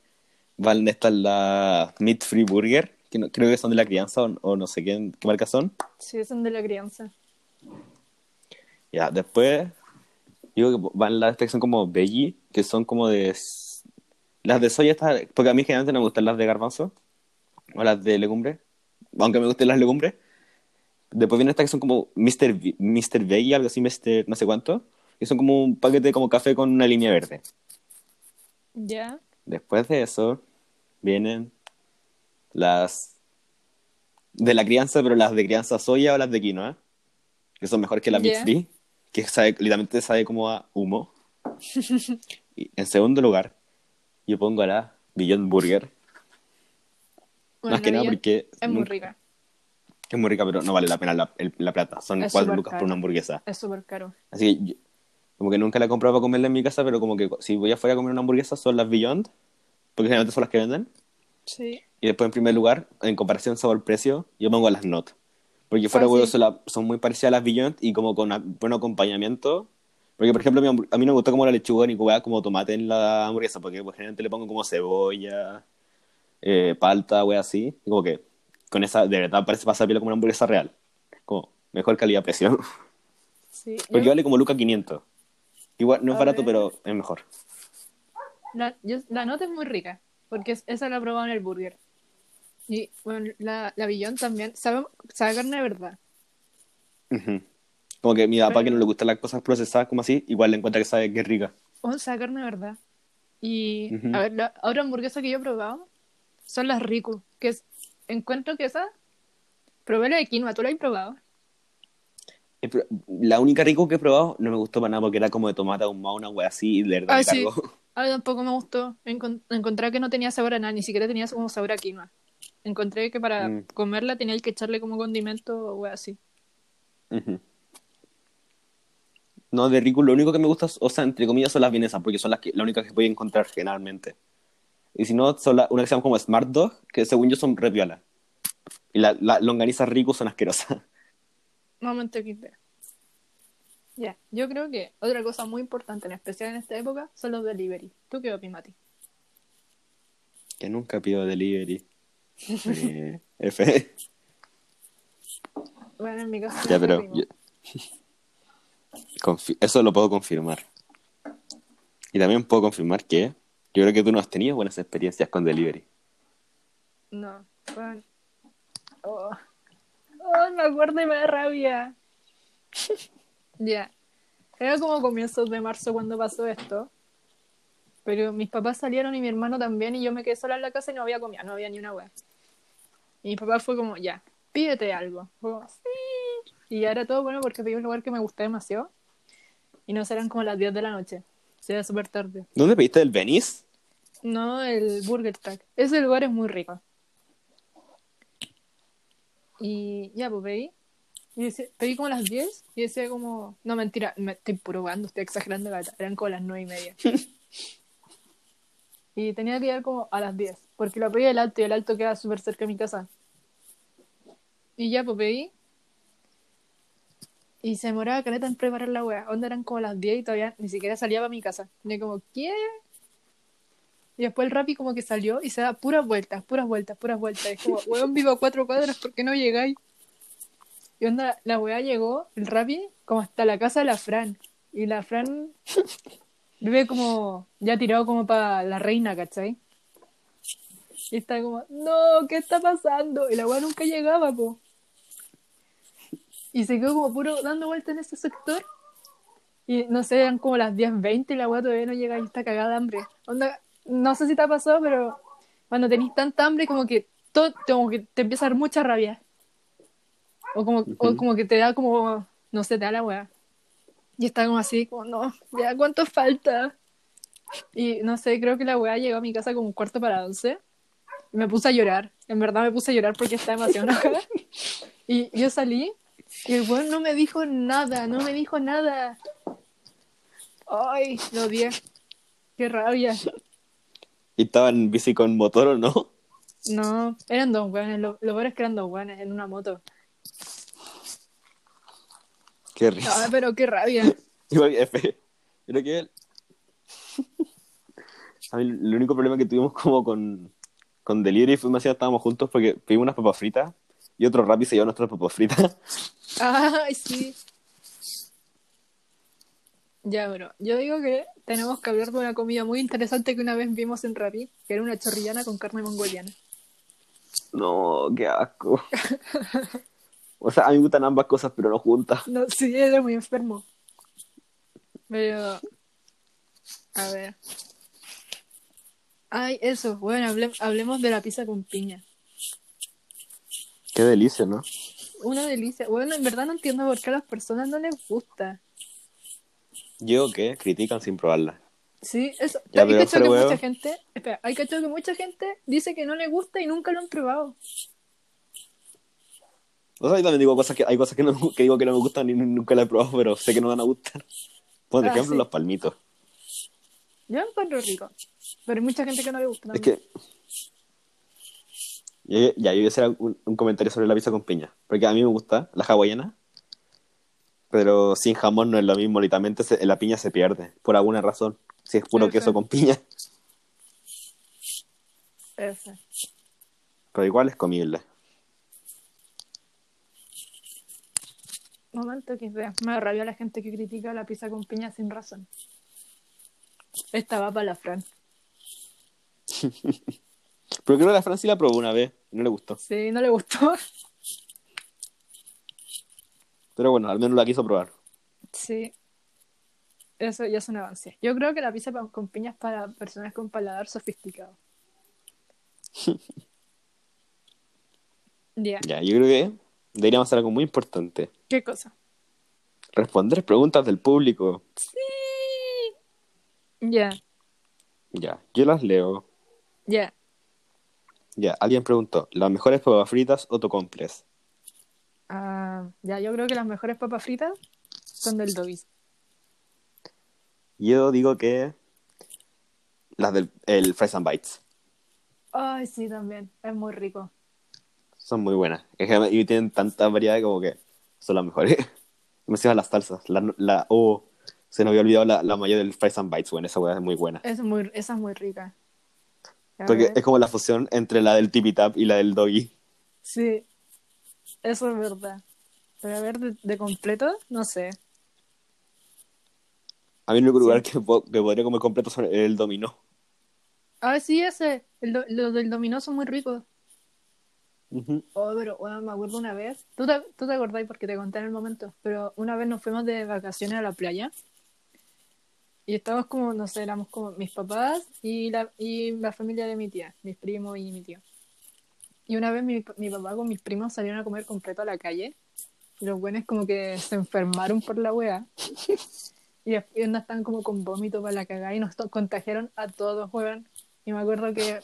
van estas las Meat Free Burger, que no- creo que son de la crianza o, o no sé qué, qué marca son. Sí, son de la crianza. Ya, después digo que van las que son como veggie, que son como de... Las de soya, estas- porque a mí generalmente no me gustan las de garbanzo o las de legumbre, aunque me gusten las legumbres. Después vienen estas que son como Mr. V- Mr. Veggie, algo así, Mr. no sé cuánto, que son como un paquete como café con una línea verde. Ya. Después de eso vienen las de la crianza, pero las de crianza soya o las de quinoa, que son mejores que la Ya. Free, que sabe, literalmente sabe como a humo. y en segundo lugar, yo pongo a la Beyond Burger. Bueno, Más que nada porque Es muy rica. Es muy rica, pero no vale la pena la, el- la plata. Son Es cuatro lucas por caro. una hamburguesa. Es súper caro. Así que yo- como que nunca la he comprado para comerla en mi casa, pero como que si voy afuera a comer una hamburguesa son las Beyond, porque generalmente son las que venden. Sí. Y después, en primer lugar, en comparación sabor-precio, yo pongo las Not. Porque fuera Ah, huevo sí. son, muy parecidas a las Beyond y como con buen acompañamiento. Porque, por ejemplo, a mí no me gusta como la lechuga ni hueá como tomate en la hamburguesa, porque pues, generalmente le pongo como cebolla, eh, palta, hueá así. Y como que con esa, de verdad, parece pasar como una hamburguesa real. Como mejor calidad-precio. Sí. Porque Yo- vale como Luca 500. Igual, no es A barato, ver. pero es mejor. La, yo- la nota es muy rica, porque es- esa la he probado en el burger. Y bueno, la, la Beyond también sabe, sabe carne de verdad. Ujú. Como que mi papá, Pero- que no le gustan las cosas procesadas como así, igual le encuentra que sabe que es rica. O sabe a carne de verdad. Y Ujú. a ver, la otra hamburguesa que yo he probado son las Riku, que es, encuentro que esa, probé la de quinoa, ¿tú la has probado? La única rico que he probado no me gustó para nada porque era como de tomate ahumado, una wea así, y de verdad Ah, me sí. cargó. A mí tampoco me gustó. Encon- encontré que no tenía sabor a nada, ni siquiera tenía como sabor a quinoa. Encontré que para Mm. comerla tenía que echarle como condimento o wea así. No, de rico lo único que me gusta, o sea, entre comillas, son las vienesas, porque son las que, la única que voy a encontrar generalmente. Y si no, son la- una que se llama como Smart Dog, que según yo son re piola. Y las la longanizas ricos son asquerosas. Momento XD. Ya, yo creo que otra cosa muy importante, en especial en esta época, son los delivery. ¿Tú qué opinas, Mati? que nunca pido delivery. Eh, F. Bueno, en mi caso... Ya, pero yo- Confi- eso lo puedo confirmar. Y también puedo confirmar que yo creo que tú no has tenido buenas experiencias con delivery. No, bueno. Oh. Oh, me acuerdo y me da rabia. Ya. Era como comienzos de marzo cuando pasó esto. Pero mis papás salieron y mi hermano también y yo me quedé sola en la casa y no había comida, no había ni una wea. Y mi papá fue como, ya, pídete algo. Fue como, sí. Y ya era todo bueno porque pedí un lugar que me gustaba demasiado. Y no eran como las 10 de la noche. O sea, súper tarde. ¿Dónde pediste el Venice? No, el Burger Tag. Ese lugar es muy rico. Y ya, pues pedí. Y decía- pedí como a las 10 y decía como... No, mentira, me estoy probando, estoy exagerando. gata. Eran como las 9 y media. y tenía que llegar como a las 10. Porque lo pedí el alto y el alto queda súper cerca de mi casa. Y ya, pues pedí. Y se demoraba caleta en preparar la wea. Onda eran como las 10 y todavía ni siquiera salía para mi casa. Y yo como, ¿qué? Y después el Rappi como que salió y se da puras vueltas, puras vueltas, puras vueltas. Es como, weón, vivo a cuatro cuadras, ¿por qué no llegáis? Y onda, la weá llegó, el Rappi, como hasta la casa de la Fran. Y la Fran vive como, ya tirado como para la reina, ¿cachai? Y está como, no, ¿qué está pasando? Y la weá nunca llegaba, po. Y se quedó como puro dando vueltas en ese sector. Y no sé, eran como las 10.20 y la weá todavía no llega y está cagada de hambre. Onda, no sé si te ha pasado, pero cuando tenés tanta hambre como que todo, como que te empieza a dar mucha rabia. O como, o como que te da como, no sé, te da la weá. Y está como así, como, no, ya, ¿cuánto falta? Y no sé, creo que la weá llegó a mi casa como un cuarto para once. Y me puse a llorar. En verdad me puse a llorar porque estaba demasiado enojada. Y yo salí y el weón no me dijo nada, no me dijo nada. Ay, lo odié. Qué rabia. ¿Y estaba en bici con motor o no? No, eran dos weones. Lo, lo peor es que eran dos weones en una moto. Qué risa. pero qué rabia. F. Creo que a mí el único problema que tuvimos como con, con delivery fue demasiado estábamos juntos porque pedimos unas papas fritas y otro Rappi se llevó nuestras papas fritas. Ay, sí. Ya, bueno, yo digo que tenemos que hablar de una comida muy interesante que una vez vimos en Rappi, que era una chorrillana con carne mongoliana. No, qué asco. O sea, a mí me gustan ambas cosas, pero no juntas. No, sí, era muy enfermo. Pero. A ver. Ay, eso. Bueno, hable- hablemos de la pizza con piña. Qué delicia, ¿no? Una delicia. Bueno, en verdad no entiendo por qué a las personas no les gusta. Yo que critican sin probarla. Sí, eso. Ya, hay que huevo. mucha gente. Espera, hay cachado que mucha gente dice que no le gusta y nunca lo han probado. O sea, yo también digo cosas que hay cosas que, no, que digo que no me gustan y nunca las he probado, pero sé que no van a gustar. Por Ah, ejemplo, sí. los palmitos. Yo encuentro rico. Pero hay mucha gente que no le gusta. Es que. Ya, yo voy a hacer un, un comentario sobre la pizza con piña. Porque a mí me gusta la hawaiana. Pero sin jamón no es lo mismo. Literalmente se- la piña se pierde. Por alguna razón. Si es puro queso con piña. Ese. Pero igual es comible. Momento que sea. Me rabia la gente que critica la pizza con piña sin razón. Esta va para la Fran. Pero creo que la Francia la probó una vez. Y no le gustó. Sí, no le gustó. Pero bueno, al menos la quiso probar. Sí. Eso ya es un avance. Yo creo que la pizza con piña es para personas con paladar sofisticado. Ya. Ya, yo creo que deberíamos hacer algo muy importante. ¿Qué cosa? Responder preguntas del público. Sí. Ya. Ya, yo las leo. Ya. Ya, alguien preguntó, ¿las mejores papas fritas o tocomples? Ah, ya, yo creo que las mejores papas fritas son del Dobby's. Yo digo que las del el Fries and Bites Ay, sí, también. Es muy rico. son muy buenas. Es que Y tienen tanta variedad como que son las mejores. Me encima las salsas. La, la, oh, se nos había olvidado la, la mayor del Fries and Bites. Bueno, esa hueá es muy buena. Es muy, esa es muy rica. Porque es como la fusión entre la del Tippy Tap y la del Doggy. Sí, eso es verdad. Pero a ver, de, de completo, no sé. A mí el único Sí. lugar que, que podría comer completo son el dominó. Ah, sí, ese. El do- los del dominó son muy ricos. Ujú. Oh, pero bueno, me acuerdo una vez. ¿Tú te, tú te acordás porque te conté en el momento. Pero una vez nos fuimos de vacaciones a la playa. Y estábamos como, no sé, éramos como mis papás y la, y la familia de mi tía, mis primos y mi tío. Y una vez mi, mi papá con mis primos salieron a comer completo a la calle. Y los buenos como que se enfermaron por la wea. Y después estaban como con vómito para la cagada y nos to- contagiaron a todos, weón. Y me acuerdo que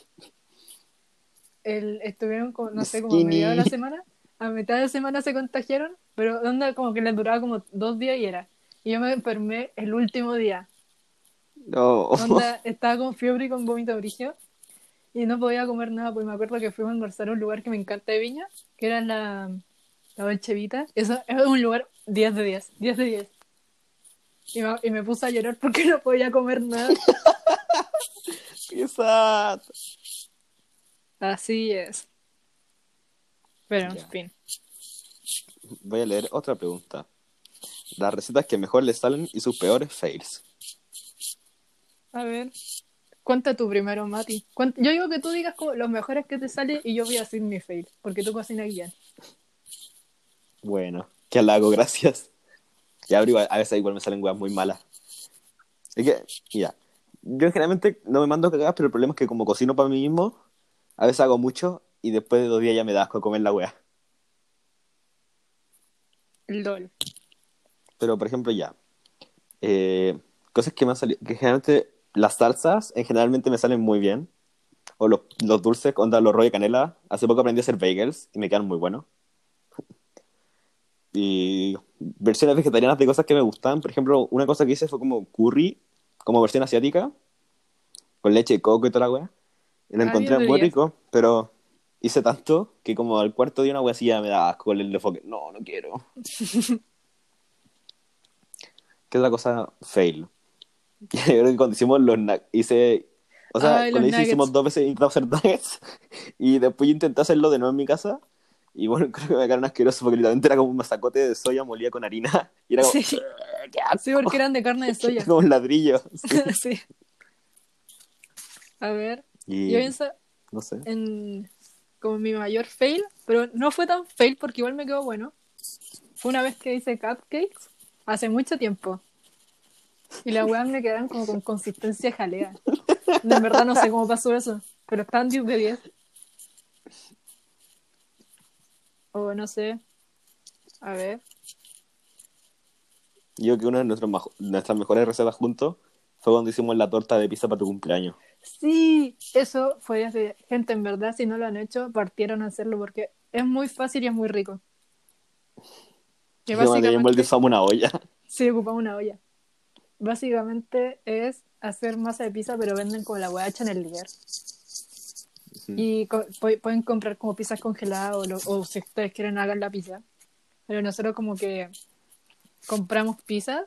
el, estuvieron como, no sé, como a Skinny. mediados de la semana. A mitad de semana se contagiaron, pero onda como que les duraba como dos días y era. Y yo me enfermé el último día. No. Onda, estaba con fiebre y con vómito brigio y no podía comer nada, pues me acuerdo que fuimos a almorzar a un lugar que me encanta de Viña, que era la, la Dolce Vita. Eso es un lugar 10 de 10, 10 de 10. Y me, y me puse a llorar porque no podía comer nada. Qué sad. Así es. Pero, en Ya. fin. Voy a leer otra pregunta. Las recetas que mejor les salen y sus peores fails. A ver. Cuenta tú primero, Mati. Yo digo que tú digas como los mejores que te sale y yo voy a decir mi fail, porque tú cocinas bien. Bueno, qué halago, gracias. Ya, pero igual- a veces igual me salen weas muy malas. Es que, ya. Yo generalmente no me mando cagadas, pero el problema es que como cocino para mí mismo, a veces hago mucho y después de dos días ya me da asco comer la wea. El LOL. Pero, por ejemplo, ya. Eh, cosas que me han salido. Que generalmente las salsas, en generalmente me salen muy bien. O los, los dulces, onda los rollos de canela. Hace poco aprendí a hacer bagels y me quedan muy buenos. Y versiones vegetarianas de cosas que me gustan. Por ejemplo, una cosa que hice fue como curry, como versión asiática, con leche de coco y toda la wea. Y lo Ah, encontré muy rico, pero hice tanto que como al cuarto de una ya me da asco el enfoque. No, no quiero. ¿Qué otra cosa? Fail. Yo creo que cuando hicimos los hice... O sea, Ay, cuando hice- hicimos dos veces intentamos hacer nuggets y después intenté hacerlo de nuevo en mi casa y bueno, creo que me quedaron asquerosos porque literalmente era como un masacote de soya molida con harina y era como... Sí. ¡Qué asco! Sí, porque eran de carne de soya. como un ladrillo. sí. sí. A ver, Y yo pienso no sé. en como mi mayor fail, pero no fue tan fail porque igual me quedó bueno. Fue una vez que hice cupcakes hace mucho tiempo. Y las weas me quedaron como con consistencia jalea. De verdad no sé cómo pasó eso, pero estaban 10 de 10. O no sé. A ver. Yo que una de nuestras, nuestras mejores recetas juntos fue cuando hicimos la torta de pizza para tu cumpleaños. Sí, eso fue de gente, en verdad, si no lo han hecho, partieron a hacerlo porque es muy fácil y es muy rico. Que básicamente, usamos una olla. sí, ocupamos una olla. Básicamente es hacer masa de pizza, pero venden como la hueá hecha en el líder. Y co- pu- pueden comprar como pizzas congeladas o, lo- o si ustedes quieren hagan la pizza. Pero nosotros como que compramos pizza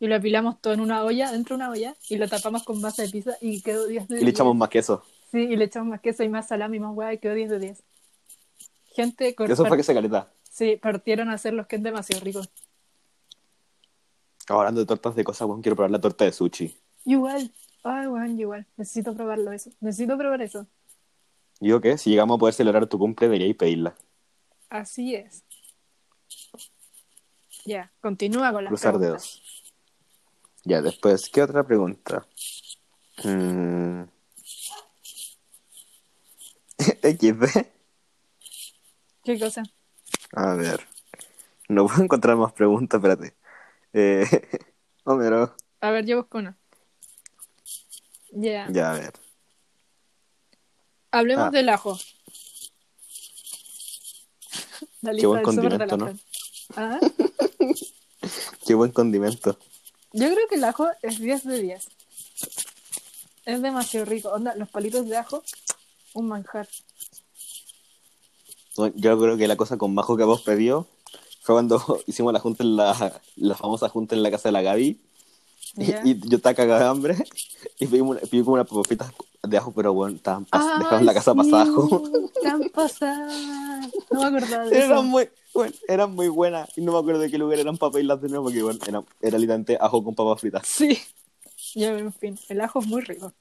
y lo apilamos todo en una olla, dentro de una olla, y lo tapamos con masa de pizza y quedó 10 de Y 10. le echamos más queso. Sí, y le echamos más queso y más salami y más hueá y quedó 10 de 10. Gente, cor- Eso fue que se caleta. sí, partieron a hacer los que es demasiado ricos. Hablando de tortas de cosas, weón, quiero probar la torta de sushi. Igual, ay, weón, igual. Necesito probarlo eso. Necesito probar eso. ¿Y yo qué? Si llegamos a poder celebrar tu cumple, deberíais pedirla. Así es. Ya, continúa con las Cruzar preguntas. dedos. Ya, después, ¿qué otra pregunta? Mm. XD. ¿Qué cosa? A ver. No puedo encontrar más preguntas, espérate. Eh, Homero. A ver, yo busco una. Ya. Ya, a ver. Hablemos Ah. del ajo. La Qué lista buen del súper de la condimento, ¿no? Ah, Qué buen condimento. Yo creo que el ajo es 10 de 10. Es demasiado rico. Onda, los palitos de ajo, un manjar. Yo creo que la cosa con majo que vos pedido fue cuando hicimos la junta en la, la famosa junta en la casa de la Gaby. Y, Ya. y yo estaba cagado de hambre y pedí, una, pedí como unas papitas de ajo, pero bueno, estaban dejaron la casa sí, pasada ajo. Tan pasadas. No me acordaba de eso. Eran muy, bueno, eran muy buenas y no me acuerdo de qué lugar eran para pedirlas de nuevo porque bueno, era, era literalmente ajo con papas fritas. Sí. Ya, en fin, el ajo es muy rico.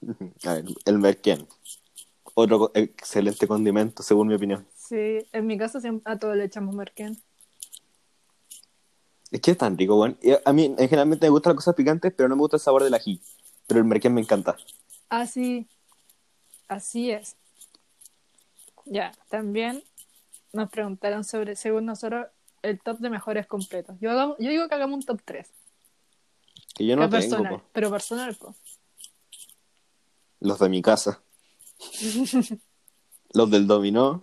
A ver, el merquén. Otro excelente condimento, según mi opinión. Sí, en mi casa a todo le echamos merquén. Es que es tan rico, weón. A mí, en generalmente me gustan las cosas picantes, pero no me gusta el sabor del ají. Pero el merquén me encanta. Así, así es. Ya, también nos preguntaron sobre, según nosotros, el top de mejores completos. Yo, yo digo que hagamos un top 3. Que yo no tengo, personal, po. pero personal, po. Los de mi casa. los del dominó.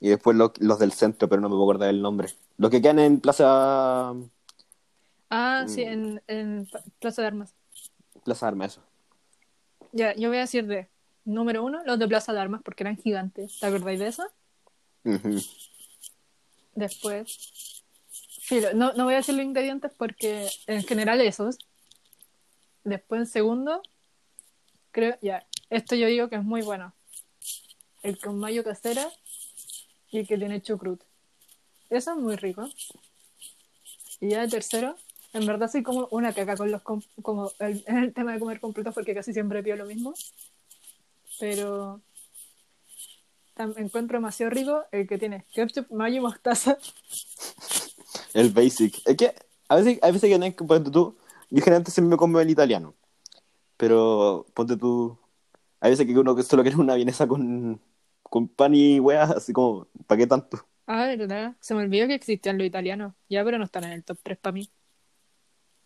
Y después los, los del centro, pero no me puedo acordar el nombre. Los que quedan en Plaza... Ah, sí, Mm. en, Plaza de Armas. Plaza Armas, eso. Ya, yo voy a decir de número uno, los de Plaza de Armas, porque eran gigantes. ¿Te acordáis de eso? Después. Filo, no, no voy a decir los ingredientes porque en general esos. Después en segundo, creo, ya, esto yo digo que es muy bueno. El con mayo casera y el que tiene chucrut. Eso es muy rico. Y ya de tercero, en verdad soy como una caca con los com- como el, tema de comer completos porque casi siempre pido lo mismo. Pero encuentro demasiado rico el que tiene ketchup, mayo y mostaza. El basic. Es que a veces, a veces que que ponte tú. Yo generalmente siempre me como el italiano. Pero ponte tú. Hay veces que uno solo quiere una vienesa con, con pan y weas, así como, ¿para qué tanto? Ah, verdad. Se me olvidó que existían los italianos. Ya, pero no están en el top 3 para mí.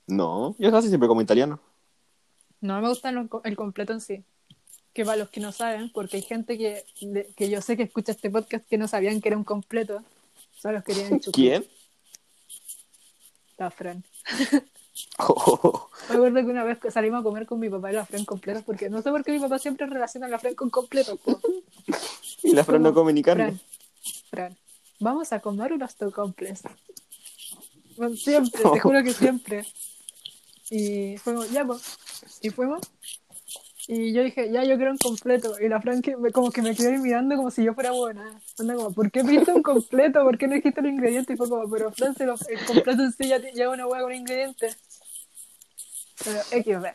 No, yo casi siempre como italiano. No me gusta el, completo en sí. Que para los que no saben, porque hay gente que, de- que yo sé que escucha este podcast que no sabían que era un completo. Son los que tienen chucrut. ¿Quién? La Fran. Oh, Me acuerdo que una vez salimos a comer con mi papá y la Fran completos, porque no sé por qué mi papá siempre relaciona la Fran con completos. y la Fran no come ni carne. Fran, Fran, vamos a comer unos tocomples. Bueno, siempre, te juro que siempre. Y fuimos, ya, pues. Y fuimos. Y yo dije, ya, yo quiero un completo. Y la Fran que me- como que me quedó ahí mirando como si yo fuera buena. Anda como, ¿por qué pediste un completo? ¿Por qué no dijiste los ingredientes? Y fue como, pero Fran, si lo- el completo en sí ya lleva una hueá con ingredientes. Pero XB.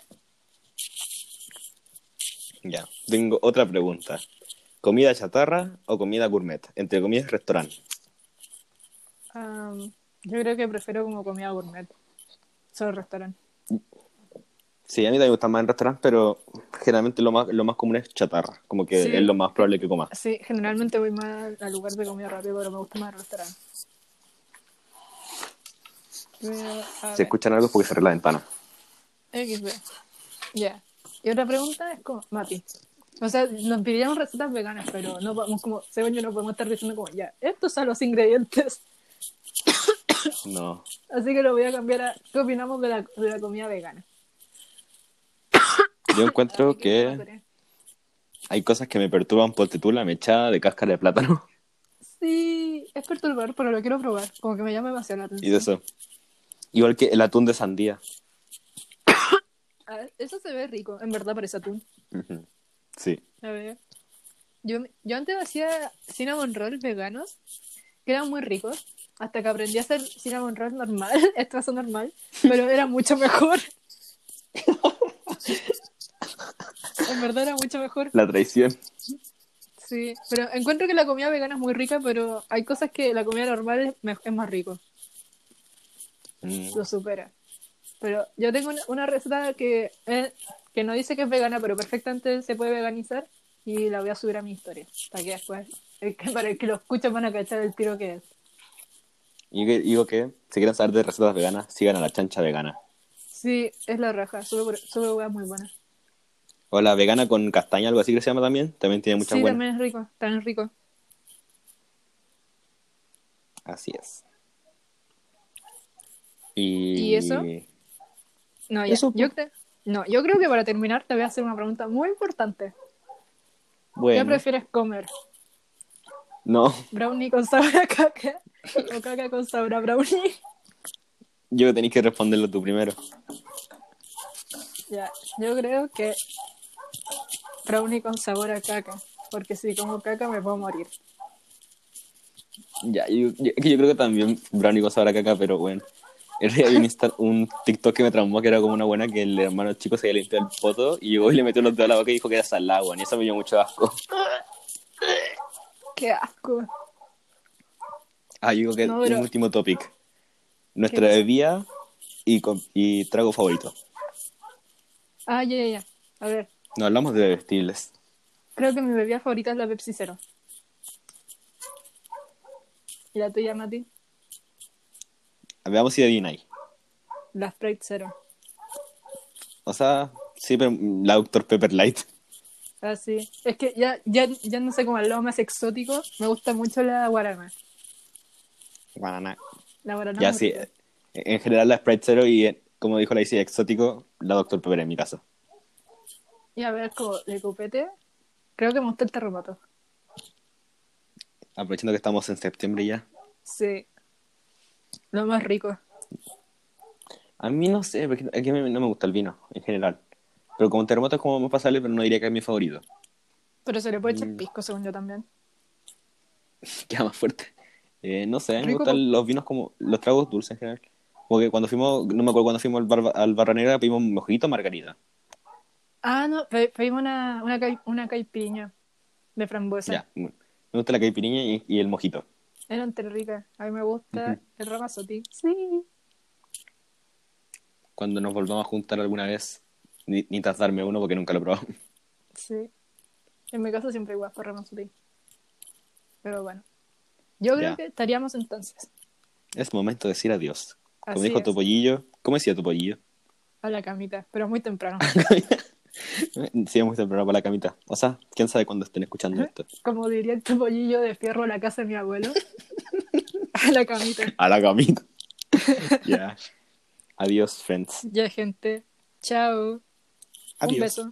Ya, tengo otra pregunta. ¿Comida chatarra o comida gourmet? Entre comillas, restaurante. Am, yo creo que prefiero como comida gourmet. Solo restaurante. Sí, a mí también me gusta más en restaurante, pero generalmente lo más, lo más común es chatarra. Como que Sí. es lo más probable que comas. Sí, generalmente voy más al lugar de comida rápida, pero me gusta más el restaurante. Si escuchan algo es porque cerré la ventana. XB. Ya. Y otra pregunta es como, Mati. O sea, nos pidieron recetas veganas, pero no podemos como, según yo no podemos estar diciendo como, ya, estos son los ingredientes. No. Así que lo voy a cambiar a ¿qué opinamos de la, de la comida vegana? Yo encuentro que hambre. hay cosas que me perturban por tú la mechada de cáscara de plátano Sí, es perturbador, pero lo quiero probar. Como que me llama demasiado la y atención. de eso. Igual que el atún de sandía. Ver, eso se ve rico, en verdad parece atún. Ujú. Sí. A ver. Yo, yo antes hacía cinnamon rolls veganos, que eran muy ricos, hasta que aprendí a hacer cinnamon rolls normal, estrazo normal, pero era mucho mejor. en verdad era mucho mejor. La traición. Sí, pero encuentro que la comida vegana es muy rica, pero hay cosas que la comida normal es, más rico, Mm. lo supera. Pero yo tengo una, una receta que, es- que no dice que es vegana, pero perfectamente se puede veganizar y la voy a subir a mi historia, para que después, que- para el que lo escuchen van a cachar el tiro que es. Y digo que si quieren saber de recetas veganas, sigan a la chancha vegana. Sí, es la raja, sube, sube hueá muy buena. O la vegana con castaña, algo así que se llama también. También tiene muchas Sí, buenas. también es rico, también es rico. Así es. Y... ¿Y eso? No, ya, Eso, yo, cre- no, yo creo que para terminar te voy a hacer una pregunta muy importante. ¿Qué prefieres comer? no, ¿Brownie con sabor a caca? ¿O caca con sabor a brownie? yo tenéis que responderlo tú primero. Ya, yo creo que brownie con sabor a caca. Porque si como caca me puedo morir. Ya, yo, yo, que yo creo que también brownie con sabor a caca, pero bueno. El día había un, Insta- un TikTok que me traumó que era como una buena que el hermano chico se había limpiado el poto y llegó y le metió los dedos a la boca y dijo que era salada, weón, y eso me dio mucho asco. ¡Qué asco! Ah, yo digo que No, pero- un último topic. Nuestra bebida y, y trago favorito. Ah, ya, ya, ya. A ver, No hablamos de bebestibles. creo que mi bebida favorita es la Pepsi Cero. ¿Y la tuya, Mati? Veamos si adivináis. La Sprite Cero. O sea, sí, pero la Dr. Pepper Light. Ah, sí. Es que ya, ya, ya no sé cómo al lado más exótico. Me gusta mucho la guarana. Banana. La guarana Ya sí, rica. en general la Sprite Zero y eh, como dijo la Isi, exótico, la Dr. Pepper en mi caso. Y a ver, como de copete, creo que me gusta el terremoto. Aprovechando que estamos en septiembre ya. Sí. Lo más rico. A mí no sé, porque aquí no me gusta el vino en general. Pero como terremoto es como más pasable, pero no diría que es mi favorito. Pero se le puede echar Mm. pisco, según yo también. Queda más fuerte. Eh, no sé, a mí me gustan los vinos como los tragos dulces en general. Porque cuando fuimos, no me acuerdo cuando fuimos al, bar, al Barra Negra, pedimos mojito o margarita. Ah, no, pe- pedimos una, una, una caipiña de frambuesa. Ya, me gusta la caipirinha y, y el mojito. Eran tan ricas. A mí me gusta el ramazotti. Sí. Cuando nos volvamos a juntar alguna vez, ni, ni darme uno porque nunca lo he probado. Sí. En mi caso siempre igual por ramazotti. Pero bueno. Yo creo Ya. que estaríamos entonces. Es momento de decir adiós. Como Así dijo es, tu pollillo, ¿cómo decía tu pollillo? a la camita, pero muy temprano. Sí, es muy temprano para la camita. O sea, quién sabe cuándo estén escuchando esto. Como diría el topollillo de fierro a la casa de mi abuelo. a la camita. A la camita. ya. Adiós, friends. Ya, gente. Chao. Un beso.